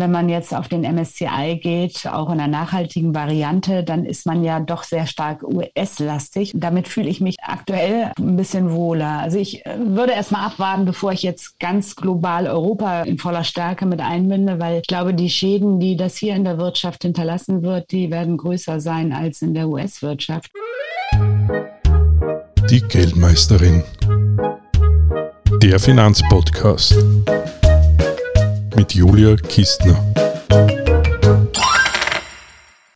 Wenn man jetzt auf den MSCI geht, auch in einer nachhaltigen Variante, dann ist man ja doch sehr stark US-lastig. Damit fühle ich mich aktuell ein bisschen wohler. Also ich äh, würde erst mal abwarten, bevor ich jetzt ganz global Europa in voller Stärke mit einbinde, weil ich glaube, die Schäden, die das hier in der Wirtschaft hinterlassen wird, die werden größer sein als in der US-Wirtschaft. Die Geldmeisterin. Der Finanzpodcast mit Julia Kistner.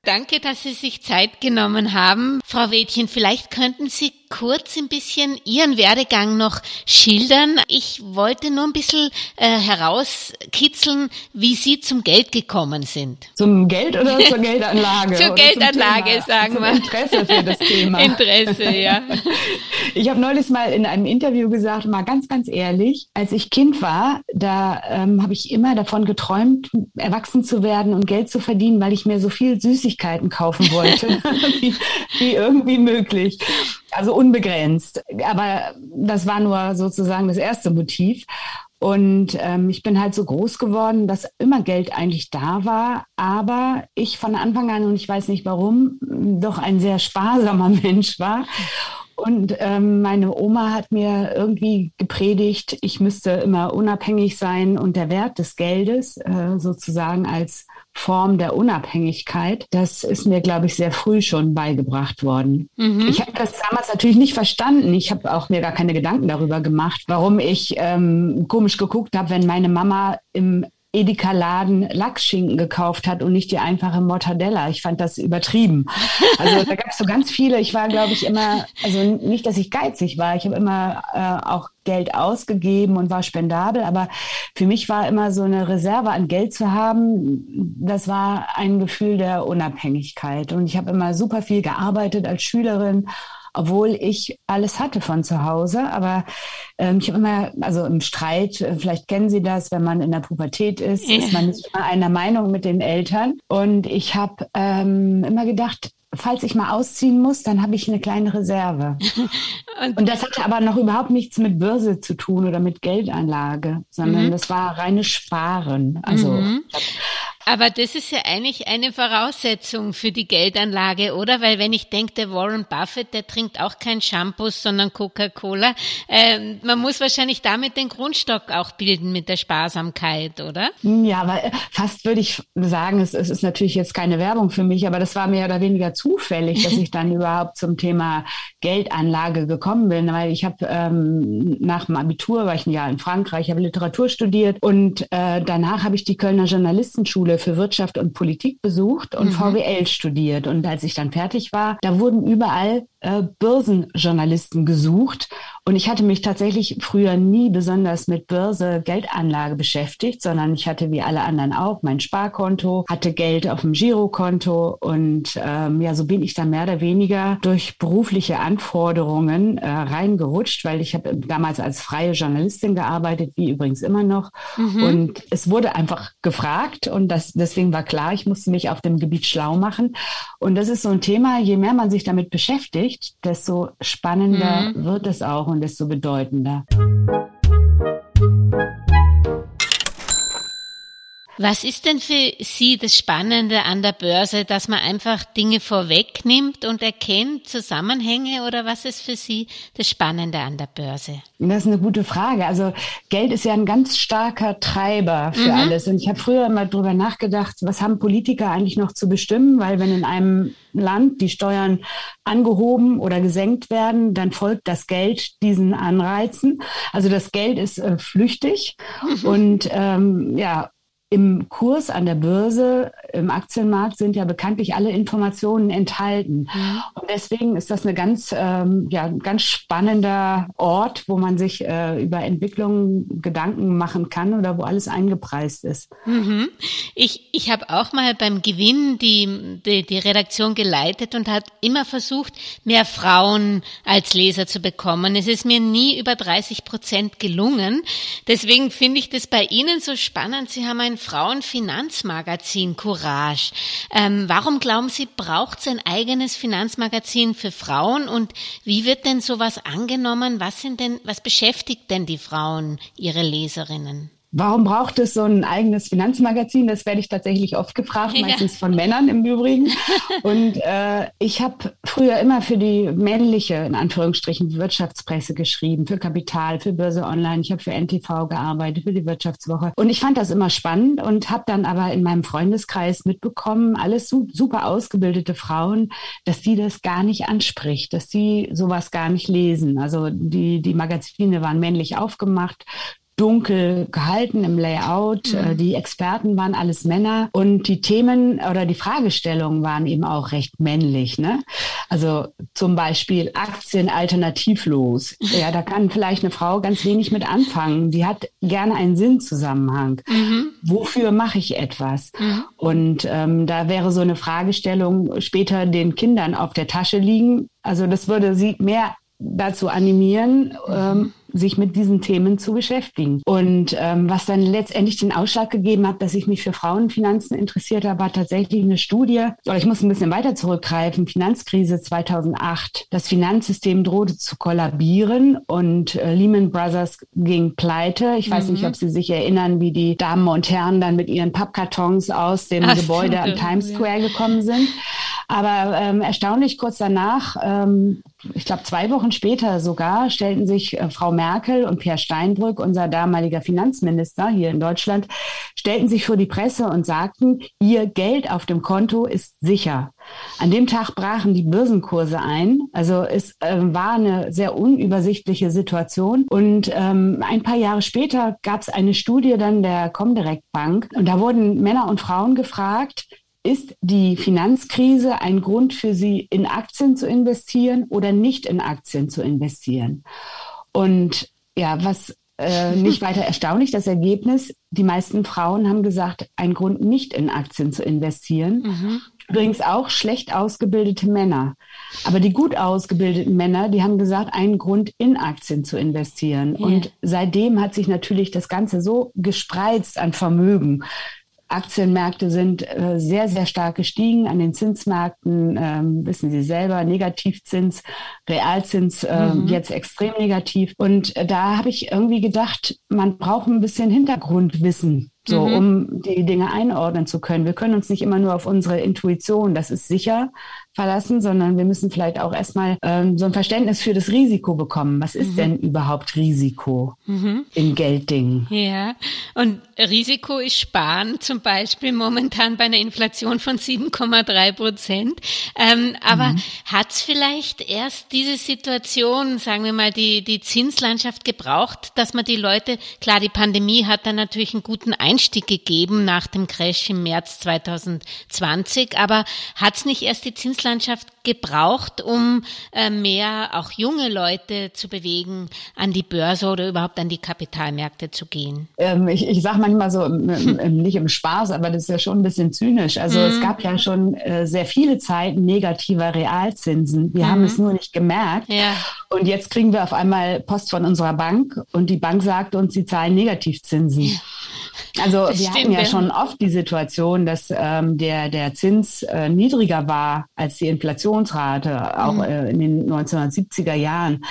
Danke, dass Sie sich Zeit genommen haben. Frau Wädchen, vielleicht könnten Sie kurz ein bisschen Ihren Werdegang noch schildern. Ich wollte nur ein bisschen äh, herauskitzeln, wie Sie zum Geld gekommen sind. Zum Geld oder zur Geldanlage? zur Geldanlage, sagen wir. Interesse für das Thema. Interesse, ja. Ich habe neulich mal in einem Interview gesagt, mal ganz, ganz ehrlich, als ich Kind war, da ähm, habe ich immer davon geträumt, erwachsen zu werden und Geld zu verdienen, weil ich mir so viel Süßigkeiten kaufen wollte, wie, wie irgendwie möglich. Also unbegrenzt. Aber das war nur sozusagen das erste Motiv. Und ähm, ich bin halt so groß geworden, dass immer Geld eigentlich da war, aber ich von Anfang an, und ich weiß nicht warum, doch ein sehr sparsamer Mensch war. Und ähm, meine Oma hat mir irgendwie gepredigt, ich müsste immer unabhängig sein und der Wert des Geldes äh, sozusagen als Form der Unabhängigkeit, das ist mir, glaube ich, sehr früh schon beigebracht worden. Mhm. Ich habe das damals natürlich nicht verstanden. Ich habe auch mir gar keine Gedanken darüber gemacht, warum ich ähm, komisch geguckt habe, wenn meine Mama im Edeka-Laden Lachsschinken gekauft hat und nicht die einfache Mortadella. Ich fand das übertrieben. Also da gab es so ganz viele. Ich war, glaube ich, immer, also nicht, dass ich geizig war. Ich habe immer äh, auch Geld ausgegeben und war spendabel, aber für mich war immer so eine Reserve an Geld zu haben, das war ein Gefühl der Unabhängigkeit. Und ich habe immer super viel gearbeitet als Schülerin obwohl ich alles hatte von zu Hause. Aber ähm, ich habe immer, also im Streit, äh, vielleicht kennen Sie das, wenn man in der Pubertät ist, ist man nicht immer einer Meinung mit den Eltern. Und ich habe ähm, immer gedacht, falls ich mal ausziehen muss, dann habe ich eine kleine Reserve. und, und, das hatte aber noch überhaupt nichts mit Börse zu tun oder mit Geldanlage, sondern mhm. das war reines Sparen. Also mhm. Aber das ist ja eigentlich eine Voraussetzung für die Geldanlage, oder? Weil wenn ich denke, der Warren Buffett, der trinkt auch kein Shampoo, sondern Coca-Cola. Ähm, man muss wahrscheinlich damit den Grundstock auch bilden mit der Sparsamkeit, oder? Ja, aber fast würde ich sagen, es, es ist natürlich jetzt keine Werbung für mich, aber das war mehr oder weniger zufällig, dass ich dann überhaupt zum Thema Geldanlage gekommen bin, weil ich habe ähm, nach dem Abitur war ich ein Jahr in Frankreich, habe Literatur studiert und äh, danach habe ich die Kölner Journalistenschule Hochschule für Wirtschaft und Politik besucht und mhm. VWL studiert. Und als ich dann fertig war, da wurden überall äh, Börsenjournalisten gesucht. Und ich hatte mich tatsächlich früher nie besonders mit Börse, Geldanlage beschäftigt, sondern ich hatte wie alle anderen auch mein Sparkonto, hatte Geld auf dem Girokonto und ähm, ja, so bin ich dann mehr oder weniger durch berufliche Anforderungen äh, reingerutscht, weil ich habe damals als freie Journalistin gearbeitet, wie übrigens immer noch. Mhm. Und es wurde einfach gefragt und das, deswegen war klar, ich musste mich auf dem Gebiet schlau machen. Und das ist so ein Thema, je mehr man sich damit beschäftigt, spricht, desto spannender mhm. wird es auch und desto bedeutender. Was ist denn für Sie das Spannende an der Börse, dass man einfach Dinge vorwegnimmt und erkennt, Zusammenhänge oder was ist für Sie das Spannende an der Börse? Das ist eine gute Frage. Also Geld ist ja ein ganz starker Treiber für mhm. alles. Und ich habe früher immer drüber nachgedacht, was haben Politiker eigentlich noch zu bestimmen? Weil wenn in einem Land die Steuern angehoben oder gesenkt werden, dann folgt das Geld diesen Anreizen. Also das Geld ist äh, flüchtig mhm. und ähm, ja, im Kurs an der Börse, im Aktienmarkt sind ja bekanntlich alle Informationen enthalten. Mhm. Und deswegen ist das eine ganz, ähm, ja, ganz spannender Ort, wo man sich äh, über Entwicklungen Gedanken machen kann oder wo alles eingepreist ist. Mhm. Ich, ich habe auch mal beim Gewinn die, die, die Redaktion geleitet und hat immer versucht, mehr Frauen als Leser zu bekommen. Es ist mir nie über 30 Prozent gelungen. Deswegen finde ich das bei Ihnen so spannend. Sie haben ein Frauenfinanzmagazin Courage. Ähm, warum glauben Sie, braucht es ein eigenes Finanzmagazin für Frauen und wie wird denn sowas angenommen? Was sind denn, was beschäftigt denn die Frauen, ihre Leserinnen? Warum braucht es so ein eigenes Finanzmagazin? Das werde ich tatsächlich oft gefragt, ja. meistens von Männern im Übrigen. Und äh, ich habe früher immer für die männliche, in Anführungsstrichen, Wirtschaftspresse geschrieben, für Kapital, für Börse Online. Ich habe für NTV gearbeitet, für die Wirtschaftswoche. Und ich fand das immer spannend und habe dann aber in meinem Freundeskreis mitbekommen, alles super ausgebildete Frauen, dass die das gar nicht anspricht, dass die sowas gar nicht lesen. Also die, die Magazine waren männlich aufgemacht, dunkel gehalten im Layout. Mhm. Äh, die Experten waren alles Männer und die Themen oder die Fragestellungen waren eben auch recht männlich. Ne? Also zum Beispiel Aktien alternativlos. Ja, da kann vielleicht eine Frau ganz wenig mit anfangen. Die hat gerne einen Sinnzusammenhang. Mhm. Wofür mache ich etwas? Mhm. Und ähm, da wäre so eine Fragestellung später den Kindern auf der Tasche liegen. Also das würde sie mehr dazu animieren, ähm, sich mit diesen Themen zu beschäftigen. Und ähm, was dann letztendlich den Ausschlag gegeben hat, dass ich mich für Frauenfinanzen interessiert habe, war tatsächlich eine Studie, oder ich muss ein bisschen weiter zurückgreifen, Finanzkrise 2008. Das Finanzsystem drohte zu kollabieren und äh, Lehman Brothers ging pleite. Ich weiß mhm. nicht, ob Sie sich erinnern, wie die Damen und Herren dann mit ihren Pappkartons aus dem Ach, Gebäude am Times Square ja. gekommen sind. Aber ähm, erstaunlich kurz danach, ähm, ich glaube zwei Wochen später sogar, stellten sich äh, Frau Merkel und Pierre Steinbrück, unser damaliger Finanzminister hier in Deutschland, stellten sich vor die Presse und sagten, ihr Geld auf dem Konto ist sicher. An dem Tag brachen die Börsenkurse ein. Also es äh, war eine sehr unübersichtliche Situation. Und ähm, ein paar Jahre später gab es eine Studie dann der Comdirect Bank. Und da wurden Männer und Frauen gefragt, ist die Finanzkrise ein Grund für Sie, in Aktien zu investieren oder nicht in Aktien zu investieren? Und ja, was äh, nicht weiter erstaunlich, das Ergebnis, die meisten Frauen haben gesagt, ein Grund nicht in Aktien zu investieren. Mhm. Übrigens auch schlecht ausgebildete Männer. Aber die gut ausgebildeten Männer, die haben gesagt, ein Grund in Aktien zu investieren. Yeah. Und seitdem hat sich natürlich das Ganze so gespreizt an Vermögen. Aktienmärkte sind äh, sehr, sehr stark gestiegen. An den Zinsmärkten ähm, wissen Sie selber, Negativzins, Realzins äh, mhm. jetzt extrem negativ. Und äh, da habe ich irgendwie gedacht, man braucht ein bisschen Hintergrundwissen so mhm. um die Dinge einordnen zu können. Wir können uns nicht immer nur auf unsere Intuition, das ist sicher, verlassen, sondern wir müssen vielleicht auch erstmal ähm, so ein Verständnis für das Risiko bekommen. Was ist mhm. denn überhaupt Risiko mhm. in Gelddingen? Ja, und Risiko ist Sparen zum Beispiel momentan bei einer Inflation von 7,3 Prozent. Ähm, aber mhm. hat es vielleicht erst diese Situation, sagen wir mal, die, die Zinslandschaft gebraucht, dass man die Leute, klar, die Pandemie hat dann natürlich einen guten Einstieg gegeben nach dem Crash im März 2020, aber hat es nicht erst die Zinslandschaft Berufslandschaft gebraucht, um äh, mehr auch junge Leute zu bewegen, an die Börse oder überhaupt an die Kapitalmärkte zu gehen? Ähm, ich ich sage manchmal so, nicht im Spaß, aber das ist ja schon ein bisschen zynisch. Also mhm. es gab ja schon äh, sehr viele Zeiten negativer Realzinsen. Wir mhm. haben es nur nicht gemerkt. Ja. Und jetzt kriegen wir auf einmal Post von unserer Bank und die Bank sagt uns, sie zahlen Negativzinsen. Also das wir hatten ja, ja, schon oft die Situation, dass ähm, der, der Zins äh, niedriger war als die Inflationsrate, auch mhm. äh, in den 1970er Jahren.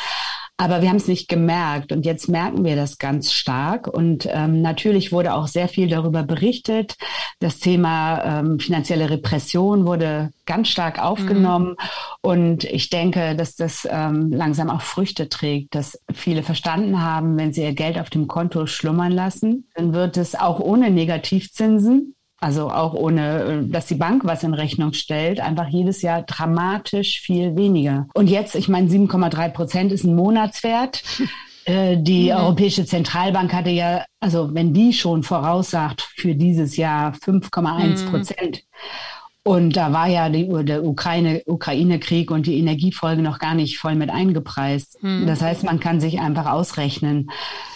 Aber wir haben es nicht gemerkt und jetzt merken wir das ganz stark. Und ähm, natürlich wurde auch sehr viel darüber berichtet. Das Thema ähm, finanzielle Repression wurde ganz stark aufgenommen. Mhm. Und ich denke, dass das ähm, langsam auch Früchte trägt, dass viele verstanden haben, wenn sie ihr Geld auf dem Konto schlummern lassen, dann wird es auch ohne Negativzinsen also auch ohne, dass die Bank was in Rechnung stellt, einfach jedes Jahr dramatisch viel weniger. Und jetzt, ich meine, 7,3 Prozent ist ein Monatswert. Äh, die mhm. Europäische Zentralbank hatte ja, also wenn die schon voraussagt für dieses Jahr 5,1 Prozent. Mhm. Und da war ja die, der Ukraine, Ukraine-Krieg und die Energiefolge noch gar nicht voll mit eingepreist. Mhm. Das heißt, man kann sich einfach ausrechnen,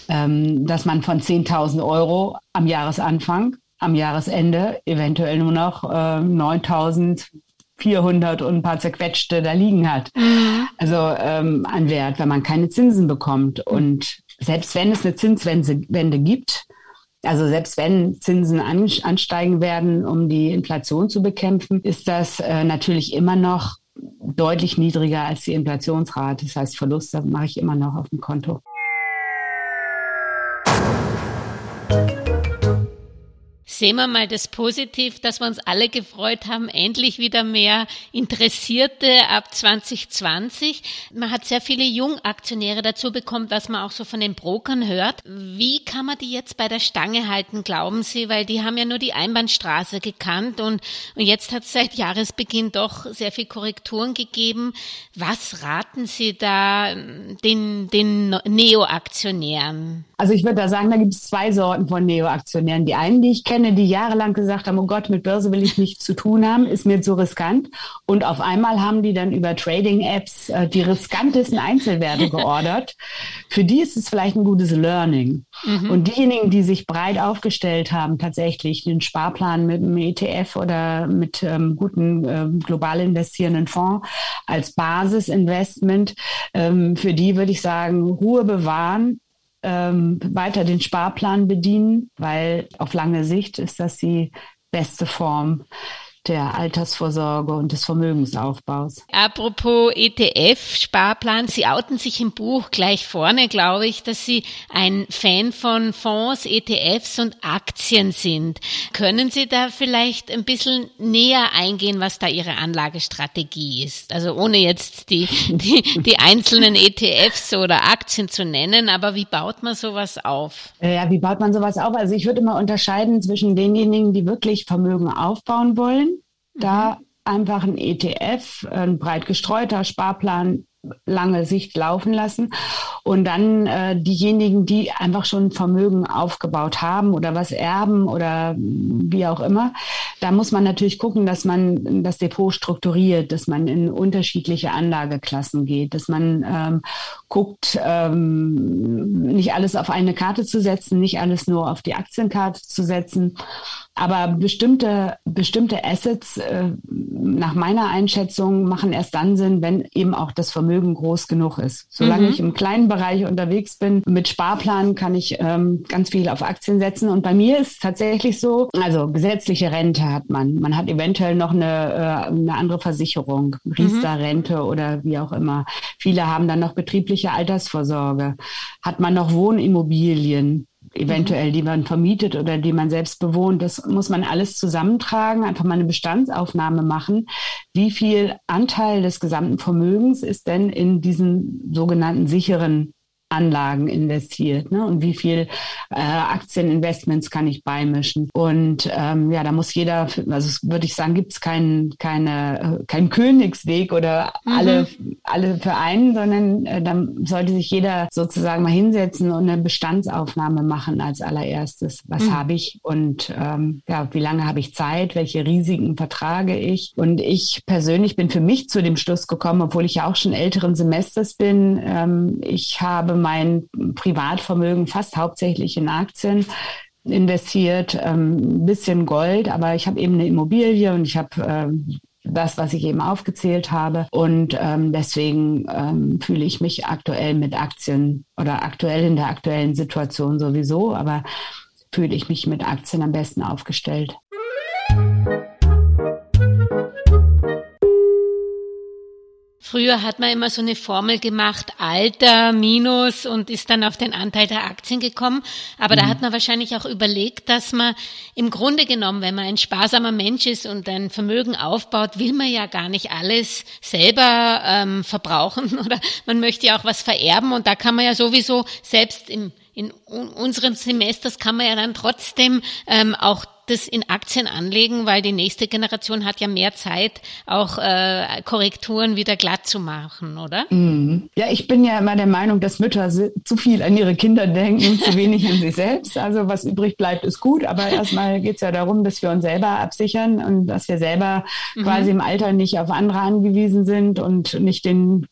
ähm, dass man von 10.000 Euro am Jahresanfang am Jahresende eventuell nur noch äh, 9.400 und ein paar zerquetschte da liegen hat. Mhm. Also ähm, an Wert, wenn man keine Zinsen bekommt. Und selbst wenn es eine Zinswende gibt, also selbst wenn Zinsen ansteigen werden, um die Inflation zu bekämpfen, ist das äh, natürlich immer noch deutlich niedriger als die Inflationsrate. Das heißt, Verluste mache ich immer noch auf dem Konto. Sehen wir mal das Positiv, dass wir uns alle gefreut haben, endlich wieder mehr Interessierte ab 2020. Man hat sehr viele Jungaktionäre dazu bekommen, was man auch so von den Brokern hört. Wie kann man die jetzt bei der Stange halten, glauben Sie? Weil die haben ja nur die Einbahnstraße gekannt und, und jetzt hat es seit Jahresbeginn doch sehr viel Korrekturen gegeben. Was raten Sie da ähm, den, den Neo-Aktionären? Also ich würde da sagen, da gibt es zwei Sorten von Neo-Aktionären. Die einen, die ich kenne, die jahrelang gesagt haben, oh Gott, mit Börse will ich nichts zu tun haben, ist mir zu riskant. Und auf einmal haben die dann über Trading-Apps äh, die riskantesten Einzelwerte geordert. Für die ist es vielleicht ein gutes Learning. Mhm. Und diejenigen, die sich breit aufgestellt haben, tatsächlich den Sparplan mit einem ETF oder mit ähm, guten äh, global investierenden Fonds als Basisinvestment, ähm, für die würde ich sagen, Ruhe bewahren, ähm, weiter den Sparplan bedienen, weil auf lange Sicht ist das die beste Form der Altersvorsorge und des Vermögensaufbaus. Apropos ETF-Sparplan, Sie outen sich im Buch gleich vorne, glaube ich, dass Sie ein Fan von Fonds, ETFs und Aktien sind. Können Sie da vielleicht ein bisschen näher eingehen, was da Ihre Anlagestrategie ist? Also ohne jetzt die, die, die einzelnen ETFs oder Aktien zu nennen, aber wie baut man sowas auf? Ja, wie baut man sowas auf? Also ich würde immer unterscheiden zwischen denjenigen, die wirklich Vermögen aufbauen wollen da einfach ein ETF, ein breit gestreuter Sparplan lange Sicht laufen lassen und dann äh, diejenigen, die einfach schon Vermögen aufgebaut haben oder was erben oder wie auch immer, da muss man natürlich gucken, dass man das Depot strukturiert, dass man in unterschiedliche Anlageklassen geht, dass man ähm, guckt, ähm, nicht alles auf eine Karte zu setzen, nicht alles nur auf die Aktienkarte zu setzen aber bestimmte, bestimmte Assets, äh, nach meiner Einschätzung, machen erst dann Sinn, wenn eben auch das Vermögen groß genug ist. Solange mhm. ich im kleinen Bereich unterwegs bin, mit Sparplan kann ich ähm, ganz viel auf Aktien setzen. Und bei mir ist tatsächlich so, also gesetzliche Rente hat man. Man hat eventuell noch eine, äh, eine andere Versicherung, Riester-Rente mhm. oder wie auch immer. Viele haben dann noch betriebliche Altersvorsorge. Hat man noch Wohnimmobilien? Eventuell, die man vermietet oder die man selbst bewohnt. Das muss man alles zusammentragen, einfach mal eine Bestandsaufnahme machen. Wie viel Anteil des gesamten Vermögens ist denn in diesen sogenannten sicheren Anlagen investiert ne? und wie viel äh, Aktieninvestments kann ich beimischen. Und ähm, ja, da muss jeder, also würde ich sagen, gibt es keinen keine, äh, kein Königsweg oder mhm. alle, alle für einen, sondern äh, dann sollte sich jeder sozusagen mal hinsetzen und eine Bestandsaufnahme machen als allererstes. Was mhm. habe ich und ähm, ja, wie lange habe ich Zeit, welche Risiken vertrage ich? Und ich persönlich bin für mich zu dem Schluss gekommen, obwohl ich ja auch schon älteren Semesters bin, ähm, ich habe mein Privatvermögen fast hauptsächlich in Aktien investiert, ähm, ein bisschen Gold, aber ich habe eben eine Immobilie und ich habe ähm, das, was ich eben aufgezählt habe. Und ähm, deswegen ähm, fühle ich mich aktuell mit Aktien oder aktuell in der aktuellen Situation sowieso, aber fühle ich mich mit Aktien am besten aufgestellt. Früher hat man immer so eine Formel gemacht, Alter minus und ist dann auf den Anteil der Aktien gekommen. Aber mhm. da hat man wahrscheinlich auch überlegt, dass man im Grunde genommen, wenn man ein sparsamer Mensch ist und ein Vermögen aufbaut, will man ja gar nicht alles selber ähm, verbrauchen oder man möchte ja auch was vererben und da kann man ja sowieso selbst im in unseren Semesters kann man ja dann trotzdem ähm, auch das in Aktien anlegen, weil die nächste Generation hat ja mehr Zeit, auch äh, Korrekturen wieder glatt zu machen, oder? Mhm. Ja, ich bin ja immer der Meinung, dass Mütter zu viel an ihre Kinder denken und zu wenig an sich selbst. Also was übrig bleibt, ist gut, aber erstmal geht es ja darum, dass wir uns selber absichern und dass wir selber mhm. quasi im Alter nicht auf andere angewiesen sind und nicht den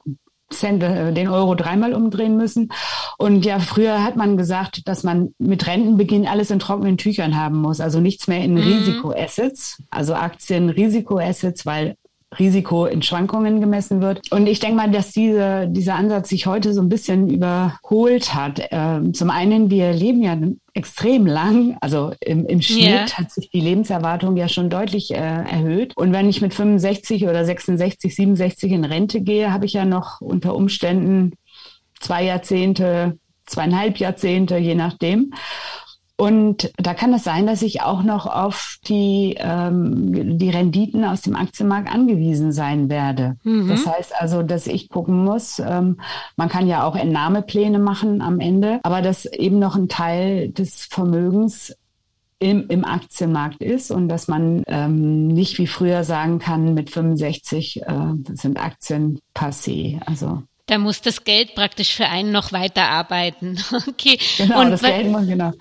Cent, äh, den Euro dreimal umdrehen müssen. Und ja, früher hat man gesagt, dass man mit Rentenbeginn alles in trockenen Tüchern haben muss, also nichts mehr in mhm. Risikoassets, also Aktien, Risikoassets, weil Risiko in Schwankungen gemessen wird. Und ich denke mal, dass diese, dieser Ansatz sich heute so ein bisschen überholt hat. Ähm, zum einen, wir leben ja extrem lang, also im, im Schnitt yeah. hat sich die Lebenserwartung ja schon deutlich äh, erhöht. Und wenn ich mit 65 oder 66, 67 in Rente gehe, habe ich ja noch unter Umständen zwei Jahrzehnte, zweieinhalb Jahrzehnte, je nachdem. Und da kann es sein, dass ich auch noch auf die, ähm, die Renditen aus dem Aktienmarkt angewiesen sein werde. Mhm. Das heißt also, dass ich gucken muss, ähm, man kann ja auch Entnahmepläne machen am Ende, aber dass eben noch ein Teil des Vermögens im, im Aktienmarkt ist und dass man ähm, nicht wie früher sagen kann, mit 65 äh, sind Aktien passé. Also da muss das Geld praktisch für einen noch weiterarbeiten. Okay. Genau, und, das Geld genau.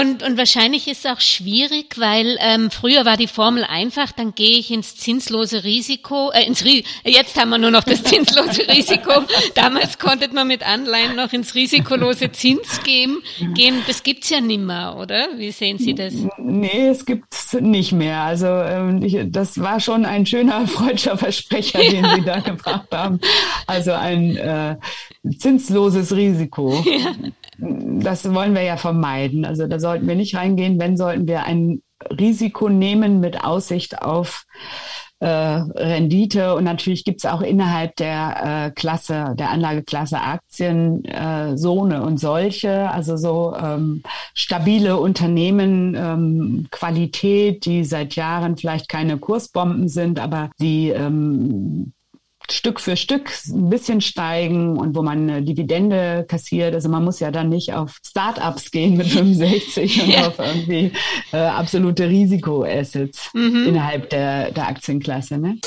Und, und wahrscheinlich ist es auch schwierig, weil ähm, früher war die Formel einfach, dann gehe ich ins zinslose Risiko, äh, ins Ri jetzt haben wir nur noch das zinslose Risiko. Damals konnte man mit Anleihen noch ins risikolose Zins gehen. gehen. Das gibt's ja nimmer, oder? Wie sehen Sie das? Nee, es gibt's nicht mehr. Also ähm, ich, das war schon ein schöner freudscher Versprecher, den Sie da gebracht haben. Also ein äh, zinsloses Risiko. Ja. Das wollen wir ja vermeiden. Also da sollten wir nicht reingehen. Wenn sollten wir ein Risiko nehmen mit Aussicht auf äh, Rendite und natürlich gibt es auch innerhalb der äh, Klasse, der Anlageklasse Aktien äh, so eine und solche, also so ähm, stabile Unternehmen, ähm, Qualität, die seit Jahren vielleicht keine Kursbomben sind, aber die ähm, Stück für Stück ein bisschen steigen und wo man eine Dividende kassiert. Also man muss ja dann nicht auf Startups gehen mit 65 und ja. auf irgendwie äh, absolute Risikoassets mhm. innerhalb der, der Aktienklasse. Ne?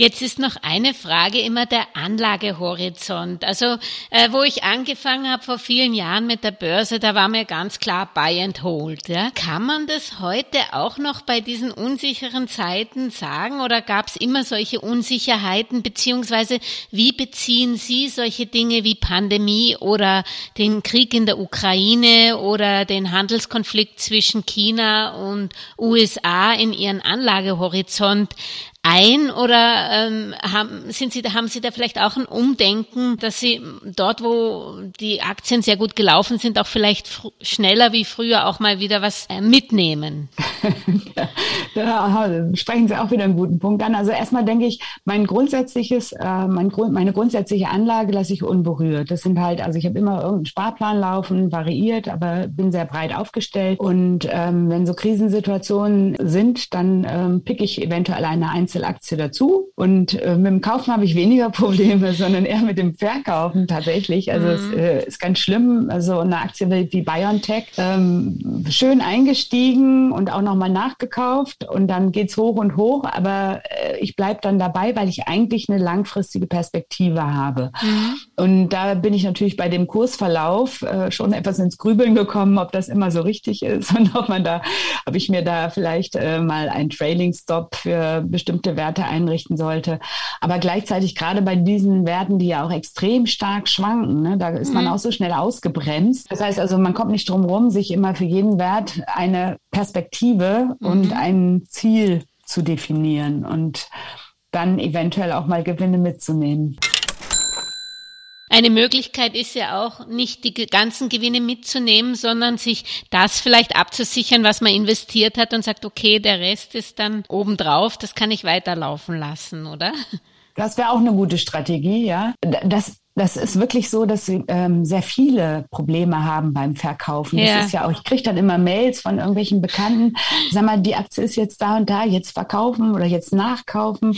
Jetzt ist noch eine Frage immer der Anlagehorizont. Also äh, wo ich angefangen habe vor vielen Jahren mit der Börse, da war mir ganz klar Buy and Hold. Ja? Kann man das heute auch noch bei diesen unsicheren Zeiten sagen oder gab es immer solche Unsicherheiten beziehungsweise wie beziehen Sie solche Dinge wie Pandemie oder den Krieg in der Ukraine oder den Handelskonflikt zwischen China und USA in Ihren Anlagehorizont? Ein oder ähm, haben, sind Sie, haben Sie da vielleicht auch ein Umdenken, dass Sie dort, wo die Aktien sehr gut gelaufen sind, auch vielleicht schneller wie früher auch mal wieder was äh, mitnehmen? da sprechen Sie auch wieder einen guten Punkt an. Also erstmal denke ich, mein grundsätzliches, äh, mein Grund, meine grundsätzliche Anlage lasse ich unberührt. Das sind halt, also ich habe immer irgendeinen Sparplan laufen, variiert, aber bin sehr breit aufgestellt. Und ähm, wenn so Krisensituationen sind, dann ähm, pick ich eventuell eine Einzelaktie dazu. Und äh, mit dem Kaufen habe ich weniger Probleme, sondern eher mit dem Verkaufen tatsächlich. Also mhm. es äh, ist ganz schlimm. Also eine Aktie wie BioNTech, ähm, schön eingestiegen und auch nochmal nachgekauft und dann geht's hoch und hoch. Aber äh, ich bleib dann dabei, weil ich eigentlich eine langfristige Perspektive habe. Mhm. Und da bin ich natürlich bei dem Kursverlauf äh, schon etwas ins Grübeln gekommen, ob das immer so richtig ist und ob man da, ob ich mir da vielleicht äh, mal einen Trailing Stop für bestimmte bestimmte Werte einrichten sollte. Aber gleichzeitig gerade bei diesen Werten, die ja auch extrem stark schwanken, ne, da ist man mhm. auch so schnell ausgebremst. Das heißt also, man kommt nicht drum rum, sich immer für jeden Wert eine Perspektive mhm. und ein Ziel zu definieren und dann eventuell auch mal Gewinne mitzunehmen. Eine Möglichkeit ist ja auch, nicht die ganzen Gewinne mitzunehmen, sondern sich das vielleicht abzusichern, was man investiert hat und sagt, okay, der Rest ist dann obendrauf, das kann ich weiterlaufen lassen, oder? Das wäre auch eine gute Strategie, ja. Das das ist wirklich so, dass sie ähm, sehr viele Probleme haben beim Verkaufen. Ja. Das ist ja auch, ich kriege dann immer Mails von irgendwelchen Bekannten, sag mal, die Aktie ist jetzt da und da, jetzt verkaufen oder jetzt nachkaufen.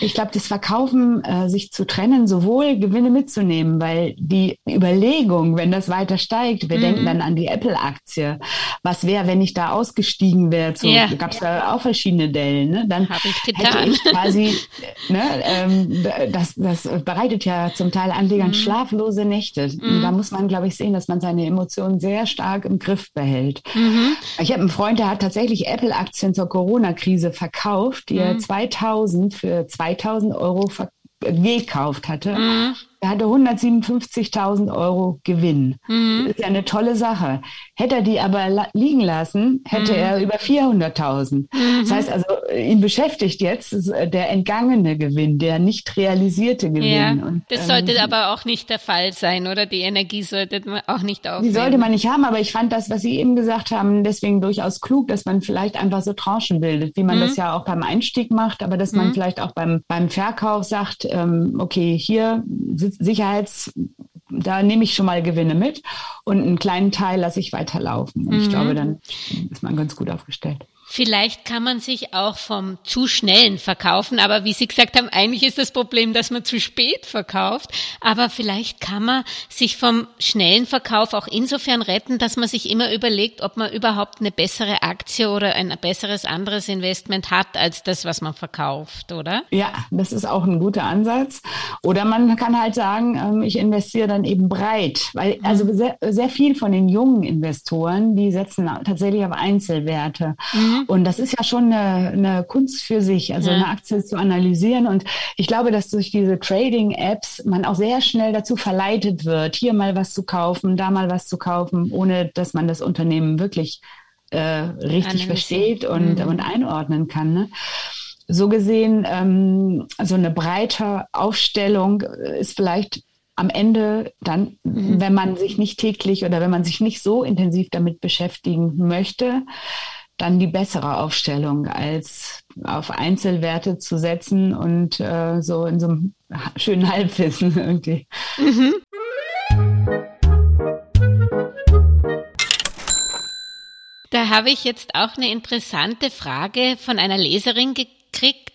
Ich glaube, das Verkaufen, äh, sich zu trennen, sowohl Gewinne mitzunehmen, weil die Überlegung, wenn das weiter steigt, wir mhm. denken dann an die Apple-Aktie. Was wäre, wenn ich da ausgestiegen wäre? So, ja. Gab es da auch verschiedene Dellen. Ne? Dann Hab ich getan. hätte ich quasi, ne, ähm, das, das bereitet ja zum Teil an ganz mhm. schlaflose Nächte. Mhm. Da muss man, glaube ich, sehen, dass man seine Emotionen sehr stark im Griff behält. Mhm. Ich habe einen Freund, der hat tatsächlich Apple-Aktien zur Corona-Krise verkauft, die er 2000 mhm. für 2000 Euro gekauft hatte. Er hatte 157.000 Euro Gewinn. Mhm. Das ist ja eine tolle Sache. Hätte er die aber la liegen lassen, hätte mhm. er über 400.000. Mhm. Das heißt also, ihn beschäftigt jetzt äh, der entgangene Gewinn, der nicht realisierte Gewinn. Ja, Und, das sollte ähm, aber auch nicht der Fall sein, oder? Die Energie sollte man auch nicht aufnehmen. Die sollte man nicht haben, aber ich fand das, was Sie eben gesagt haben, deswegen durchaus klug, dass man vielleicht einfach so Tranchen bildet, wie man das mhm. ja auch beim Einstieg macht, aber dass man mhm. vielleicht auch beim, beim Verkauf sagt, ähm, okay, hier sitzt Sicherheits da nehme ich schon mal Gewinne mit und einen kleinen Teil lasse ich weiterlaufen. Und mhm. ich glaube, dann ist man ganz gut aufgestellt. Vielleicht kann man sich auch vom zu schnellen verkaufen, aber wie Sie gesagt haben, eigentlich ist das Problem, dass man zu spät verkauft. Aber vielleicht kann man sich vom schnellen Verkauf auch insofern retten, dass man sich immer überlegt, ob man überhaupt eine bessere Aktie oder ein besseres anderes Investment hat als das, was man verkauft, oder? Ja, das ist auch ein guter Ansatz. Oder man kann halt sagen, ähm, ich investiere dann eben breit, weil mhm. also sehr, sehr viel von den jungen Investoren, die setzen tatsächlich auf Einzelwerte. Mhm. Und das ist ja schon eine, eine Kunst für sich, also ja. eine Aktie zu analysieren. Und ich glaube, dass durch diese Trading-Apps man auch sehr schnell dazu verleitet wird, hier mal was zu kaufen, da mal was zu kaufen, ohne dass man das Unternehmen wirklich äh, richtig versteht und, mhm. und einordnen kann. Ne? So gesehen, ähm, so eine breite Aufstellung ist vielleicht am Ende dann, mhm. wenn man sich nicht täglich oder wenn man sich nicht so intensiv damit beschäftigen möchte, dann die bessere Aufstellung, als auf Einzelwerte zu setzen und äh, so in so einem schönen Halbwissen irgendwie. Mhm. Da habe ich jetzt auch eine interessante Frage von einer Leserin gekriegt,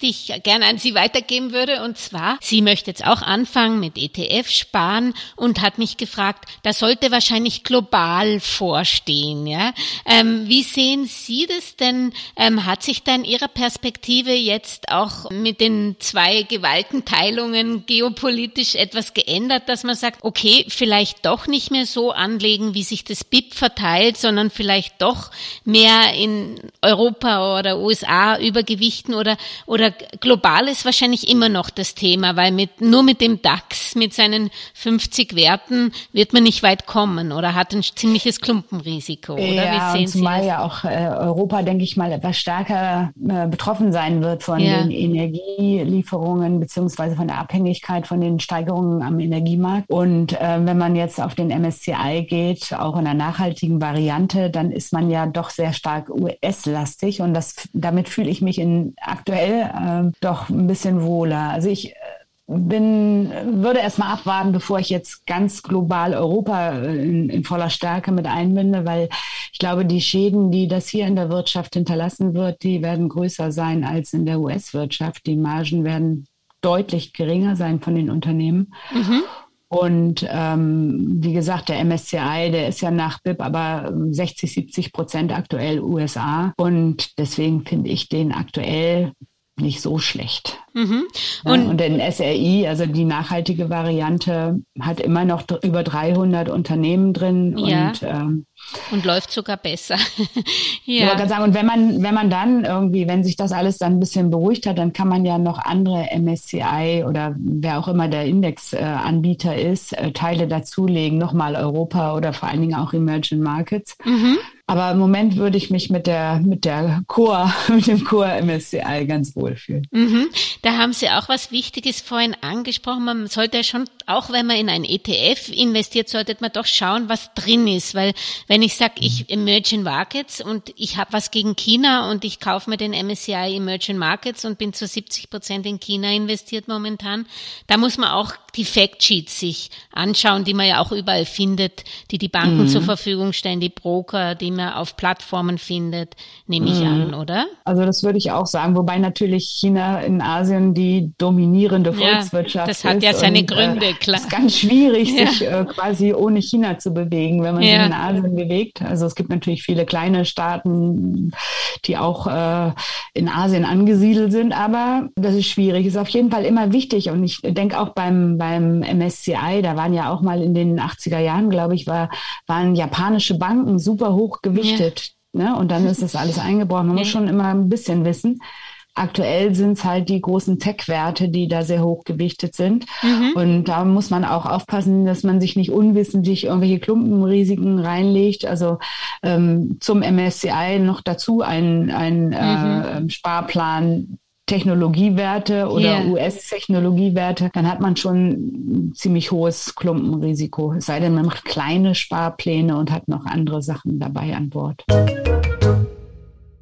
die ich gerne an Sie weitergeben würde. Und zwar, sie möchte jetzt auch anfangen mit ETF sparen und hat mich gefragt, das sollte wahrscheinlich global vorstehen. Ja? Ähm, wie sehen Sie das denn? Ähm, hat sich da in Ihrer Perspektive jetzt auch mit den zwei Gewaltenteilungen geopolitisch etwas geändert, dass man sagt, okay, vielleicht doch nicht mehr so anlegen, wie sich das BIP verteilt, sondern vielleicht doch mehr in Europa oder USA übergewichten oder, oder global ist wahrscheinlich immer noch das Thema, weil mit, nur mit dem DAX, mit seinen 50 Werten, wird man nicht weit kommen oder hat ein ziemliches Klumpenrisiko, oder? Ja, Wie sehen zumal Sie ja auch äh, Europa, denke ich mal, etwas stärker äh, betroffen sein wird von ja. den Energielieferungen beziehungsweise von der Abhängigkeit von den Steigerungen am Energiemarkt. Und äh, wenn man jetzt auf den MSCI geht, auch in der nachhaltigen Variante, dann ist man ja doch sehr stark US-lastig und das, damit fühle ich mich in aktuell äh, doch ein bisschen wohler. Also ich äh, bin, würde erstmal abwarten, bevor ich jetzt ganz global Europa äh, in, in, voller Stärke mit einbinde, weil ich glaube, die Schäden, die das hier in der Wirtschaft hinterlassen wird, die werden größer sein als in der US-Wirtschaft. Die Margen werden deutlich geringer sein von den Unternehmen. Mhm. Und ähm, wie gesagt, der MSCI, der ist ja nach BIP aber 60, 70 Prozent aktuell USA. Und deswegen finde ich den aktuell nicht so schlecht. Mhm. Und, ja, und den SRI, also die nachhaltige Variante, hat immer noch über 300 Unternehmen drin ja. und ähm, und läuft sogar besser. ja. Ich sagen, und wenn man, wenn man dann irgendwie, wenn sich das alles dann ein bisschen beruhigt hat, dann kann man ja noch andere MSCI oder wer auch immer der Indexanbieter äh, ist, äh, Teile dazulegen, nochmal Europa oder vor allen Dingen auch Emerging Markets. Mhm. Aber im Moment würde ich mich mit der, mit der Core, mit dem Core MSCI ganz wohl fühlen. Mhm. Da haben Sie auch was Wichtiges vorhin angesprochen. Man sollte ja schon, auch wenn man in ein ETF investiert, sollte man doch schauen, was drin ist. Weil wenn ich sage, ich Emerging Markets und ich habe was gegen China und ich kaufe mir den MSCI Emerging Markets und bin zu 70 Prozent in China investiert momentan, da muss man auch die Factsheets sich anschauen, die man ja auch überall findet, die die Banken mhm. zur Verfügung stellen, die Broker, die man auf Plattformen findet, nehme ich mhm. an, oder? Also das würde ich auch sagen, wobei natürlich China in Asien die dominierende Volkswirtschaft ist. Das hat ja seine und, äh, Gründe, äh, klar. Es ist ganz schwierig, ja. sich äh, quasi ohne China zu bewegen, wenn man ja. sich in Asien bewegt. Also es gibt natürlich viele kleine Staaten, die auch äh, in Asien angesiedelt sind, aber das ist schwierig. Ist auf jeden Fall immer wichtig und ich denke auch beim, beim MSCI, da waren ja auch mal in den 80er Jahren, glaube ich, war, waren japanische Banken super hoch gewichtet. Ja. Ne? Und dann ist das alles eingebrochen. Man muss schon immer ein bisschen wissen. Aktuell sind es halt die großen Tech-Werte, die da sehr hoch gewichtet sind. Mhm. Und da muss man auch aufpassen, dass man sich nicht unwissentlich irgendwelche Klumpenrisiken reinlegt. Also ähm, zum MSCI noch dazu ein, ein äh, mhm. äh, Sparplan Technologiewerte oder yeah. US-Technologiewerte, dann hat man schon ein ziemlich hohes Klumpenrisiko. Es sei denn, man macht kleine Sparpläne und hat noch andere Sachen dabei an Bord.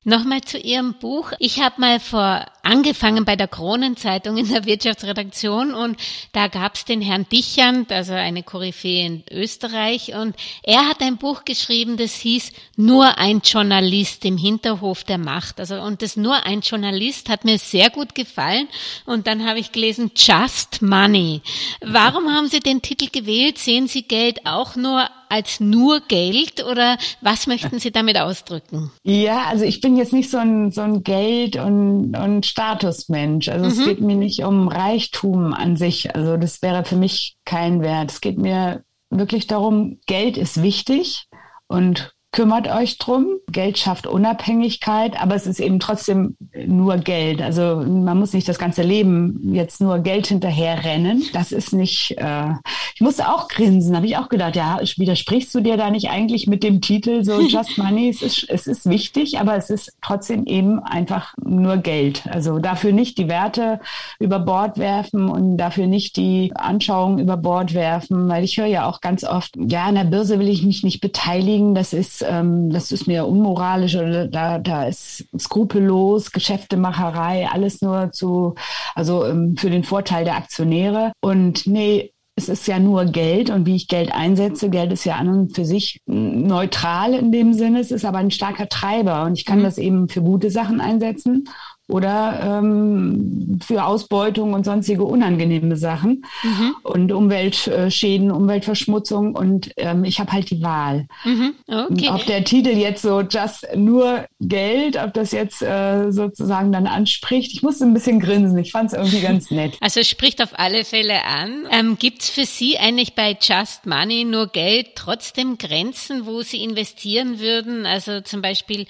Nochmal zu Ihrem Buch. Ich habe mal vor angefangen bei der Kronenzeitung in der Wirtschaftsredaktion und da gab's den Herrn Dichand, also eine Koryphäe in Österreich und er hat ein Buch geschrieben, das hieß Nur ein Journalist im Hinterhof der Macht. Also und das Nur ein Journalist hat mir sehr gut gefallen und dann habe ich gelesen Just Money. Warum haben Sie den Titel gewählt? Sehen Sie Geld auch nur als nur Geld oder was möchten Sie damit ausdrücken? Ja, also ich bin jetzt nicht so ein, so ein Geld- und, und Statusmensch. Also mhm. es geht mir nicht um Reichtum an sich. Also das wäre für mich kein Wert. Es geht mir wirklich darum, Geld ist wichtig und kümmert euch drum. Geld schafft Unabhängigkeit, aber es ist eben trotzdem nur Geld. Also man muss nicht das ganze Leben jetzt nur Geld hinterher rennen. Das ist nicht. Äh ich musste auch grinsen, habe ich auch gedacht. Ja, widersprichst du dir da nicht eigentlich mit dem Titel so Just Money? es ist, es ist wichtig, aber es ist trotzdem eben einfach nur Geld. Also dafür nicht die Werte über Bord werfen und dafür nicht die Anschauungen über Bord werfen, weil ich höre ja auch ganz oft, ja, an der Börse will ich mich nicht beteiligen. Das ist ähm, das ist mir unmoralisch oder da, da ist skrupellos, Geschäftemacherei, alles nur zu, also ähm, für den Vorteil der Aktionäre. Und nee, es ist ja nur Geld und wie ich Geld einsetze. Geld ist ja an und für sich neutral in dem Sinne. Es ist aber ein starker Treiber und ich kann mhm. das eben für gute Sachen einsetzen oder ähm, für Ausbeutung und sonstige unangenehme Sachen mhm. und Umweltschäden, Umweltverschmutzung und ähm, ich habe halt die Wahl. Mhm. Okay. Ob der Titel jetzt so just nur Geld, ob das jetzt äh, sozusagen dann anspricht. Ich musste ein bisschen grinsen, ich fand es irgendwie ganz nett. Also es spricht auf alle Fälle an. Ähm, Gibt es für Sie eigentlich bei Just Money nur Geld trotzdem Grenzen, wo Sie investieren würden? Also zum Beispiel